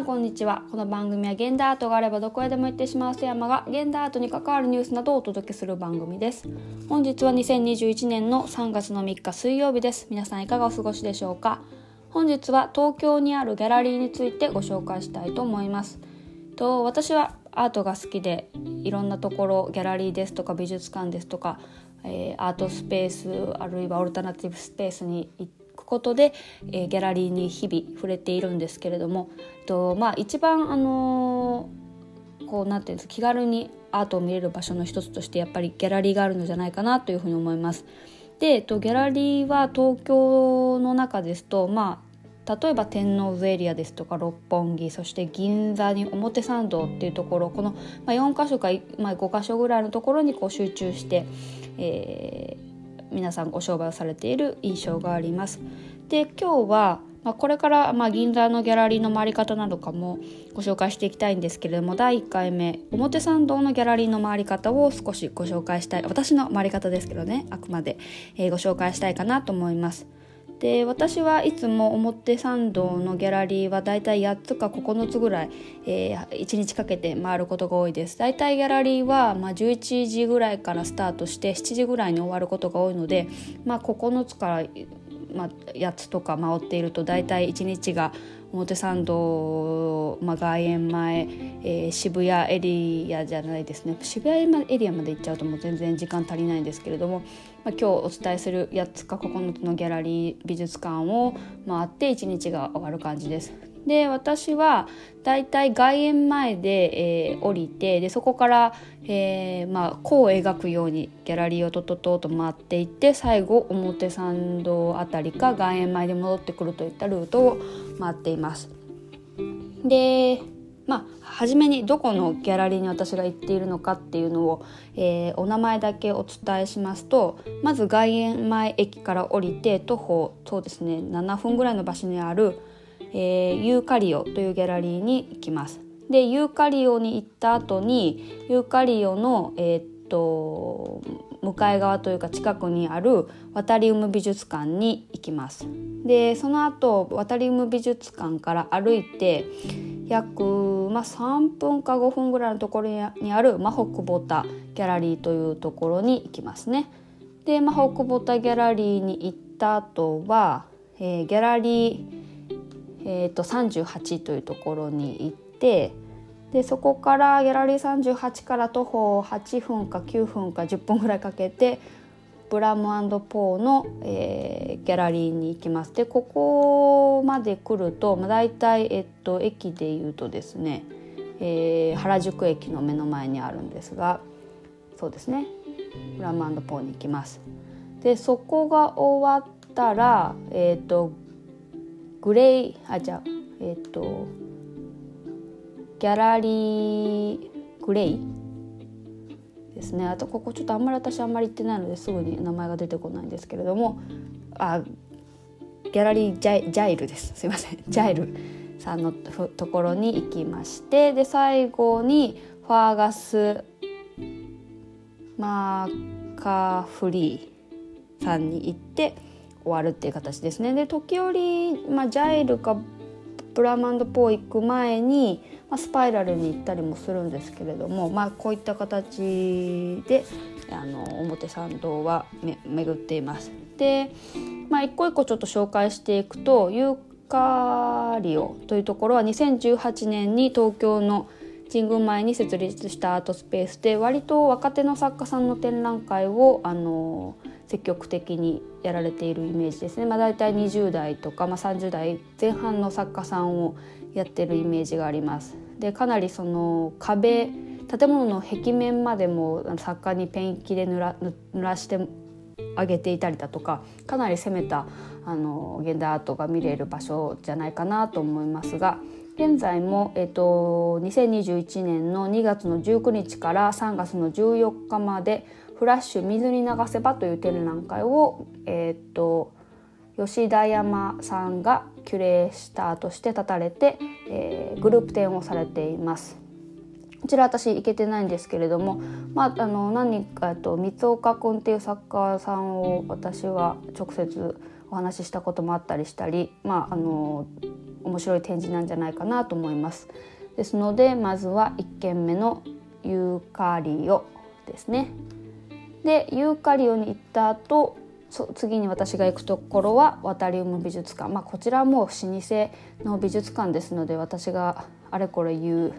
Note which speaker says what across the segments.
Speaker 1: んこんにちは。この番組は現代アートがあればどこへでも行ってしまう瀬山が現代アートに関わるニュースなどをお届けする番組です。本日は2021年の3月の3日水曜日です。皆さんいかがお過ごしでしょうか？本日は東京にあるギャラリーについてご紹介したいと思います。と私はアートが好きでいろんなところギャラリーですとか美術館ですとか、えー、アートスペースあるいはオルタナティブスペースに行ってことで、えー、ギャラリーに日々触れているんですけれどもと、まあ、一番、あのー、こうなんていうんです気軽にアートを見れる場所の一つとしてやっぱりギャラリーがあるのじゃないかなというふうに思います。でとギャラリーは東京の中ですと、まあ、例えば天王洲エリアですとか六本木そして銀座に表参道っていうところこの、まあ、4か所か、まあ、5か所ぐらいのところにこう集中して、えー、皆さんご商売をされている印象があります。で今日は、まあ、これから、まあ、銀座のギャラリーの回り方などかもご紹介していきたいんですけれども第1回目表参道のギャラリーの回り方を少しご紹介したい私の回り方ですけどねあくまで、えー、ご紹介したいかなと思います。で私はいつも表参道のギャラリーはだいたい8つか9つぐらい、えー、1日かけて回ることが多いです。だいたいギャラリーは、まあ、11時ぐらいからスタートして7時ぐらいに終わることが多いので、まあ、9つからまあ、8つとか回っていると大体1日が表参道、ま、外苑前、えー、渋谷エリアじゃないですね渋谷エリアまで行っちゃうともう全然時間足りないんですけれども、ま、今日お伝えする8つか9つのギャラリー美術館を回って1日が終わる感じです。で私はだいたい外苑前で、えー、降りてでそこから、えーまあ、弧を描くようにギャラリーをとととと回っていって最後表参道あたりか外苑前で戻ってくるといったルートを回っています。でまあ初めにどこのギャラリーに私が行っているのかっていうのを、えー、お名前だけお伝えしますとまず外苑前駅から降りて徒歩そうですね7分ぐらいの場所にあるえー、ユーカリオというギャラリーに行きます。でユーカリオに行った後にユーカリオの、えー、っと向かい側というか近くにあるワタリウム美術館に行きます。でその後ワタリウム美術館から歩いて約、まあ、3分か5分ぐらいのところにあるマホクボタギャラリーというところに行きますね。でマホクボタギャラリーに行った後は、えー、ギャラリーえーと、38というところに行ってでそこからギャラリー38から徒歩8分か9分か10分ぐらいかけてブラムポーの、えー、ギャラリーに行きます。でここまで来ると、まあ、大体、えっと、駅でいうとですね、えー、原宿駅の目の前にあるんですがそうですねブラムポーに行きます。でそこが終わったら、えーとグレイあじゃあえっ、ー、とギャラリーグレイですね。あとここちょっとあんまり私あんまり行ってないのですぐに名前が出てこないんですけれどもあギャラリージャジャイルです。すいません。ジャイルさんのところに行きましてで最後にファーガスマーカーフリーさんに行って終わるっていう形ですね。で時折、まあ、ジャイルかブラマンドポー行く前に、まあ、スパイラルに行ったりもするんですけれども、まあ、こういった形であの表参道はめ巡っています。で、まあ、一個一個ちょっと紹介していくとユーカリオというところは2018年に東京の神宮前に設立したアートスペースで割と若手の作家さんの展覧会をあの積極的にやられているイメージですね、まあ、大体20代とか、まあ、30代前半の作家さんをやってるイメージがあります。でかなりその壁建物の壁面までも作家にペンキで塗ら濡らしてあげていたりだとかかなり攻めたあの現代アートが見れる場所じゃないかなと思いますが現在も、えっと、2021年の2月の19日から3月の14日までフラッシュ水に流せばという展覧会を、えー、っと吉田山さんがキュレーターとして立たれて、えー、グループ展をされています。こちら私行けてないんですけれども、まあ、あの何かと三岡君っていう作家さんを私は直接お話ししたこともあったりしたり、まあ、あの面白い展示なんじゃないかなと思います。ですのでまずは1軒目のユーカリオですね。でユーカリオに行った後次に私が行くところはワタリウム美術館、まあ、こちらも老舗の美術館ですので私があれこれ言う、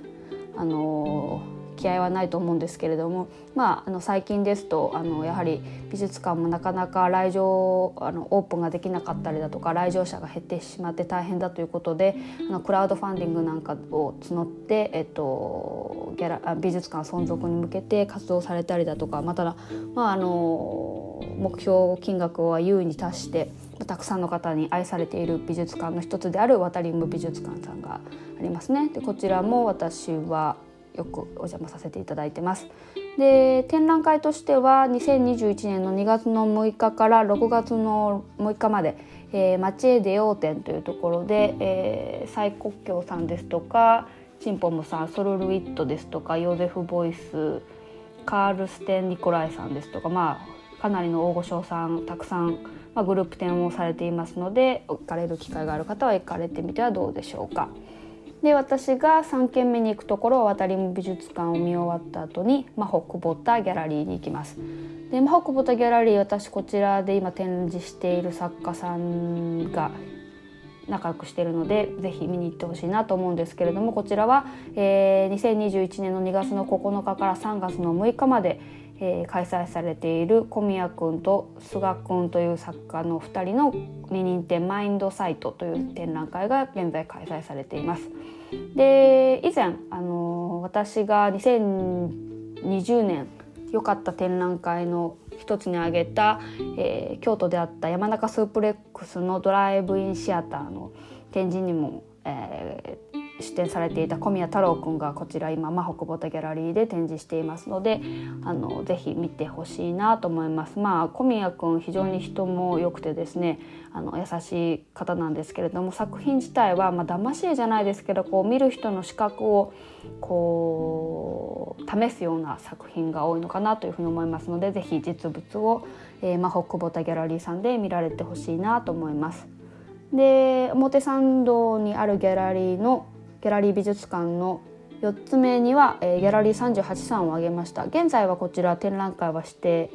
Speaker 1: あのー気合はないと思うんですけれども、まあ、あの最近ですとあのやはり美術館もなかなか来場あのオープンができなかったりだとか来場者が減ってしまって大変だということであのクラウドファンディングなんかを募って、えっと、ギャラ美術館存続に向けて活動されたりだとかまた、まあ、あの目標金額は優位に達してたくさんの方に愛されている美術館の一つであるワタリウム美術館さんがありますね。でこちらも私はよくお邪魔させていただいてます。で展覧会としては2021年の2月の6日から6月の6日まで、えー、マチエデオー展というところで、えー、蔡国強さんですとかチンポムさんソルルウィットですとかヨゼフ・ボイスカール・ステン・ニコライさんですとかまあかなりの大御所さんたくさん、まあ、グループ展をされていますので行かれる機会がある方は行かれてみてはどうでしょうか。で私が3軒目に行くところは渡り美術館を見終わった後にマホクボタギャラリーに行きます。でマホクボタギャラリー私こちらで今展示している作家さんが仲良くしているのでぜひ見に行ってほしいなと思うんですけれどもこちらは、えー、2021年の2月の9日から3月の6日までえー、開催されている小宮君と菅君という作家の2人の二人展マインドサイトという展覧会が現在開催されています。で以前、あのー、私が2020年良かった展覧会の一つに挙げた、えー、京都であった山中スープレックスのドライブインシアターの展示にも、えー、出展されていた小宮太郎くんがこちら今マホクボタギャラリーで展示していますのであのぜひ見てほしいなと思います。まあ小宮くん非常に人も良くてですねあの優しい方なんですけれども作品自体はまあ騙し絵じゃないですけどこう見る人の視覚をこう試すような作品が多いのかなというふうに思いますのでぜひ実物を、えー、マホクボタギャラリーさんで見られてほしいなと思います。で表参道にあるギャラリーのギャラリー美術館の4つ目には、えー、ギャラリー38さんを挙げました現在はこちら展覧会はして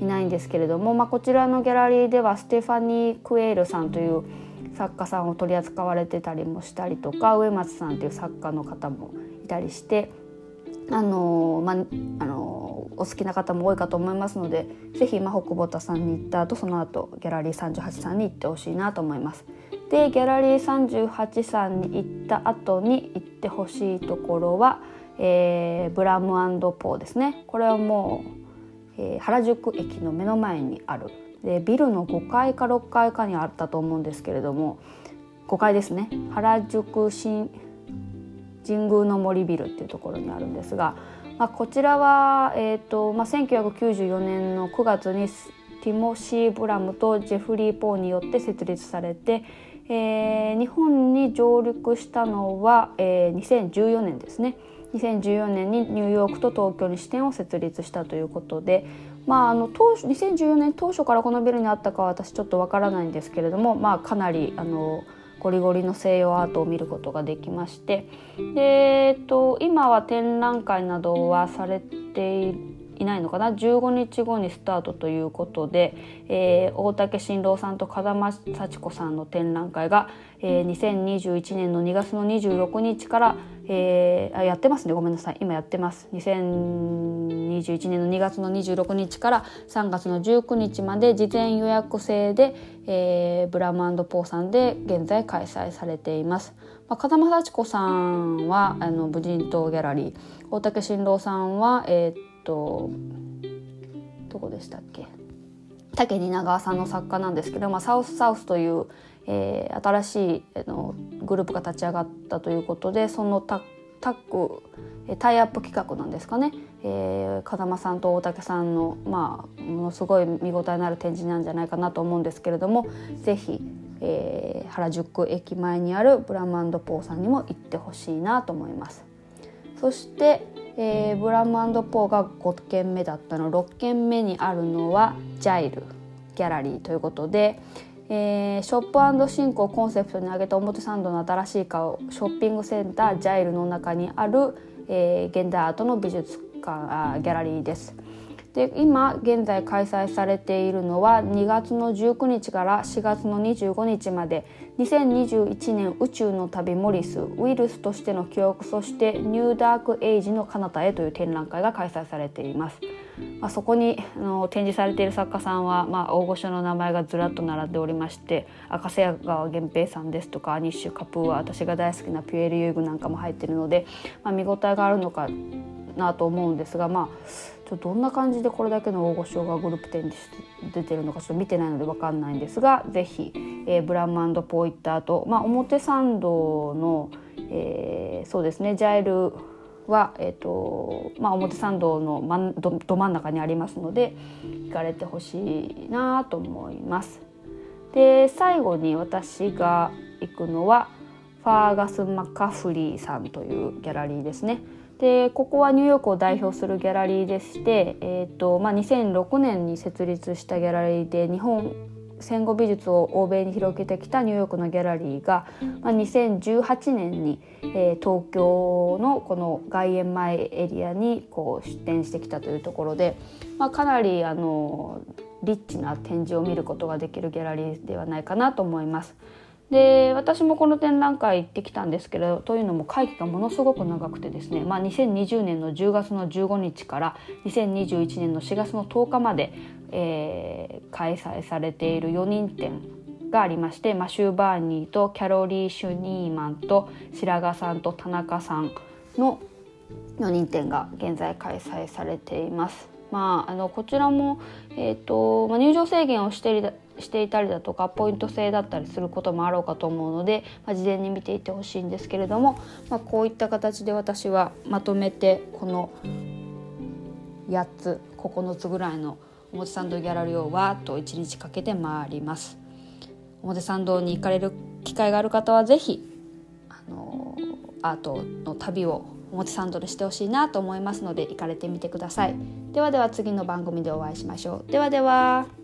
Speaker 1: いないんですけれども、まあ、こちらのギャラリーではステファニー・クエールさんという作家さんを取り扱われてたりもしたりとか植松さんという作家の方もいたりしてあのー、まあのー、お好きな方も多いかと思いますので是非真北ボタさんに行った後その後ギャラリー38さんに行ってほしいなと思います。でギャラリー38さんに行った後に行ってほしいところは、えー、ブラムポーですね。これはもう、えー、原宿駅の目の前にある。でビルの5階か6階かにあったと思うんですけれども5階ですね。原宿新神宮の森ビルっていうところにあるんですが、まあ、こちらは、えーとまあ、1994年の9月にティモシー・ブラムとジェフリー・ポーによって設立されてえー、日本に上陸したのは、えー、2014年ですね。2014年にニューヨークと東京に支店を設立したということで、まあ、あの当初2014年当初からこのビルにあったかは私ちょっとわからないんですけれども、まあ、かなりあのゴリゴリの西洋アートを見ることができまして。で、えっと、今は展覧会などはされていいないのかな？15日後にスタートということで、えー、大竹新郎さんと風間幸子さんの展覧会が、えー、2021年の2月の26日から、えー、あやってますね。ごめんなさい。今やってます。2021年の2月の26日から3月の19日まで事前予約制で、えー、ブラムポーさんで現在開催されています。まあ、風間幸子さんはあの無人島ギャラリー。大竹新郎さんは、えー、とどこでしたっけ？竹蜷川さんの作家なんですけど、まあ、サウスサウスという、えー、新しいあのグループが立ち上がったということでそのタタッグタイアップ企画なんですかね、えー、風間さんと大竹さんの、まあ、ものすごい見応えのある展示なんじゃないかなと思うんですけれども是非、えー、原宿駅前にある Blum & Poe さんにも行ってほしいなと思います。そしてえー、 Blum & Poe が5軒目だったの6軒目にあるのは GYRE ギャラリーということで、えー、 Shop & Think をコンセプトに挙げた表参道の新しい顔ショッピングセンター GYRE の中にある、えー、現代アートの美術館ギャラリーです。で今現在開催されているのは2月の19日から4月の25日まで2021年宇宙の旅モリスウイルスとしての記憶そしてニューダークエイジの彼方へという展覧会が開催されています。まあ、そこにあの展示されている作家さんは、まあ、大御所の名前がずらっと並んでおりまして赤瀬川源平さんですとかアニッシュカプーは私が大好きなピュエル・ユーグなんかも入っているので、まあ、見応えがあるのかなと思うんですがまあちょっとどんな感じでこれだけの大御所がグループ展に出てるのかちょっと見てないので分かんないんですが是非、えー、ブランポイッターと、まあ、表参道の、えー、そうですねジャイルは、えーとまあ、表参道の真どど真ん中にありますので行かれてほしいなと思います。で最後に私が行くのはファーガス・マカフリーさんというギャラリーですね。でここはニューヨークを代表するギャラリーでして、えーとまあ、2006年に設立したギャラリーで日本戦後美術を欧米に広げてきたニューヨークのギャラリーが、まあ、2018年に、えー、東京のこの外苑前エリアにこう出展してきたというところで、まあ、かなりあのリッチな展示を見ることができるギャラリーではないかなと思います。で私もこの展覧会行ってきたんですけれどというのも会期がものすごく長くてですね、まあ、2020年の10月の15日から2021年の4月の10日まで、えー、開催されている4人展がありましてマシュー・バーニーとキャロリー・シュニーマンと白髪さんと田中さんの4人展が現在開催されています。まあ、あのこちらも、えーとまあ、入場制限をしてしていたりだとかポイント制だったりすることもあろうかと思うので、まあ、事前に見ていてほしいんですけれども、まあ、こういった形で私はまとめてこの8つ9つぐらいの表参道ギャラリーをわーっと1日かけて回ります。表参道に行かれる機会がある方は是非あのアートの旅を表参道でしてほしいなと思いますので行かれてみてください。ではでは次の番組でお会いしましょう。ではでは。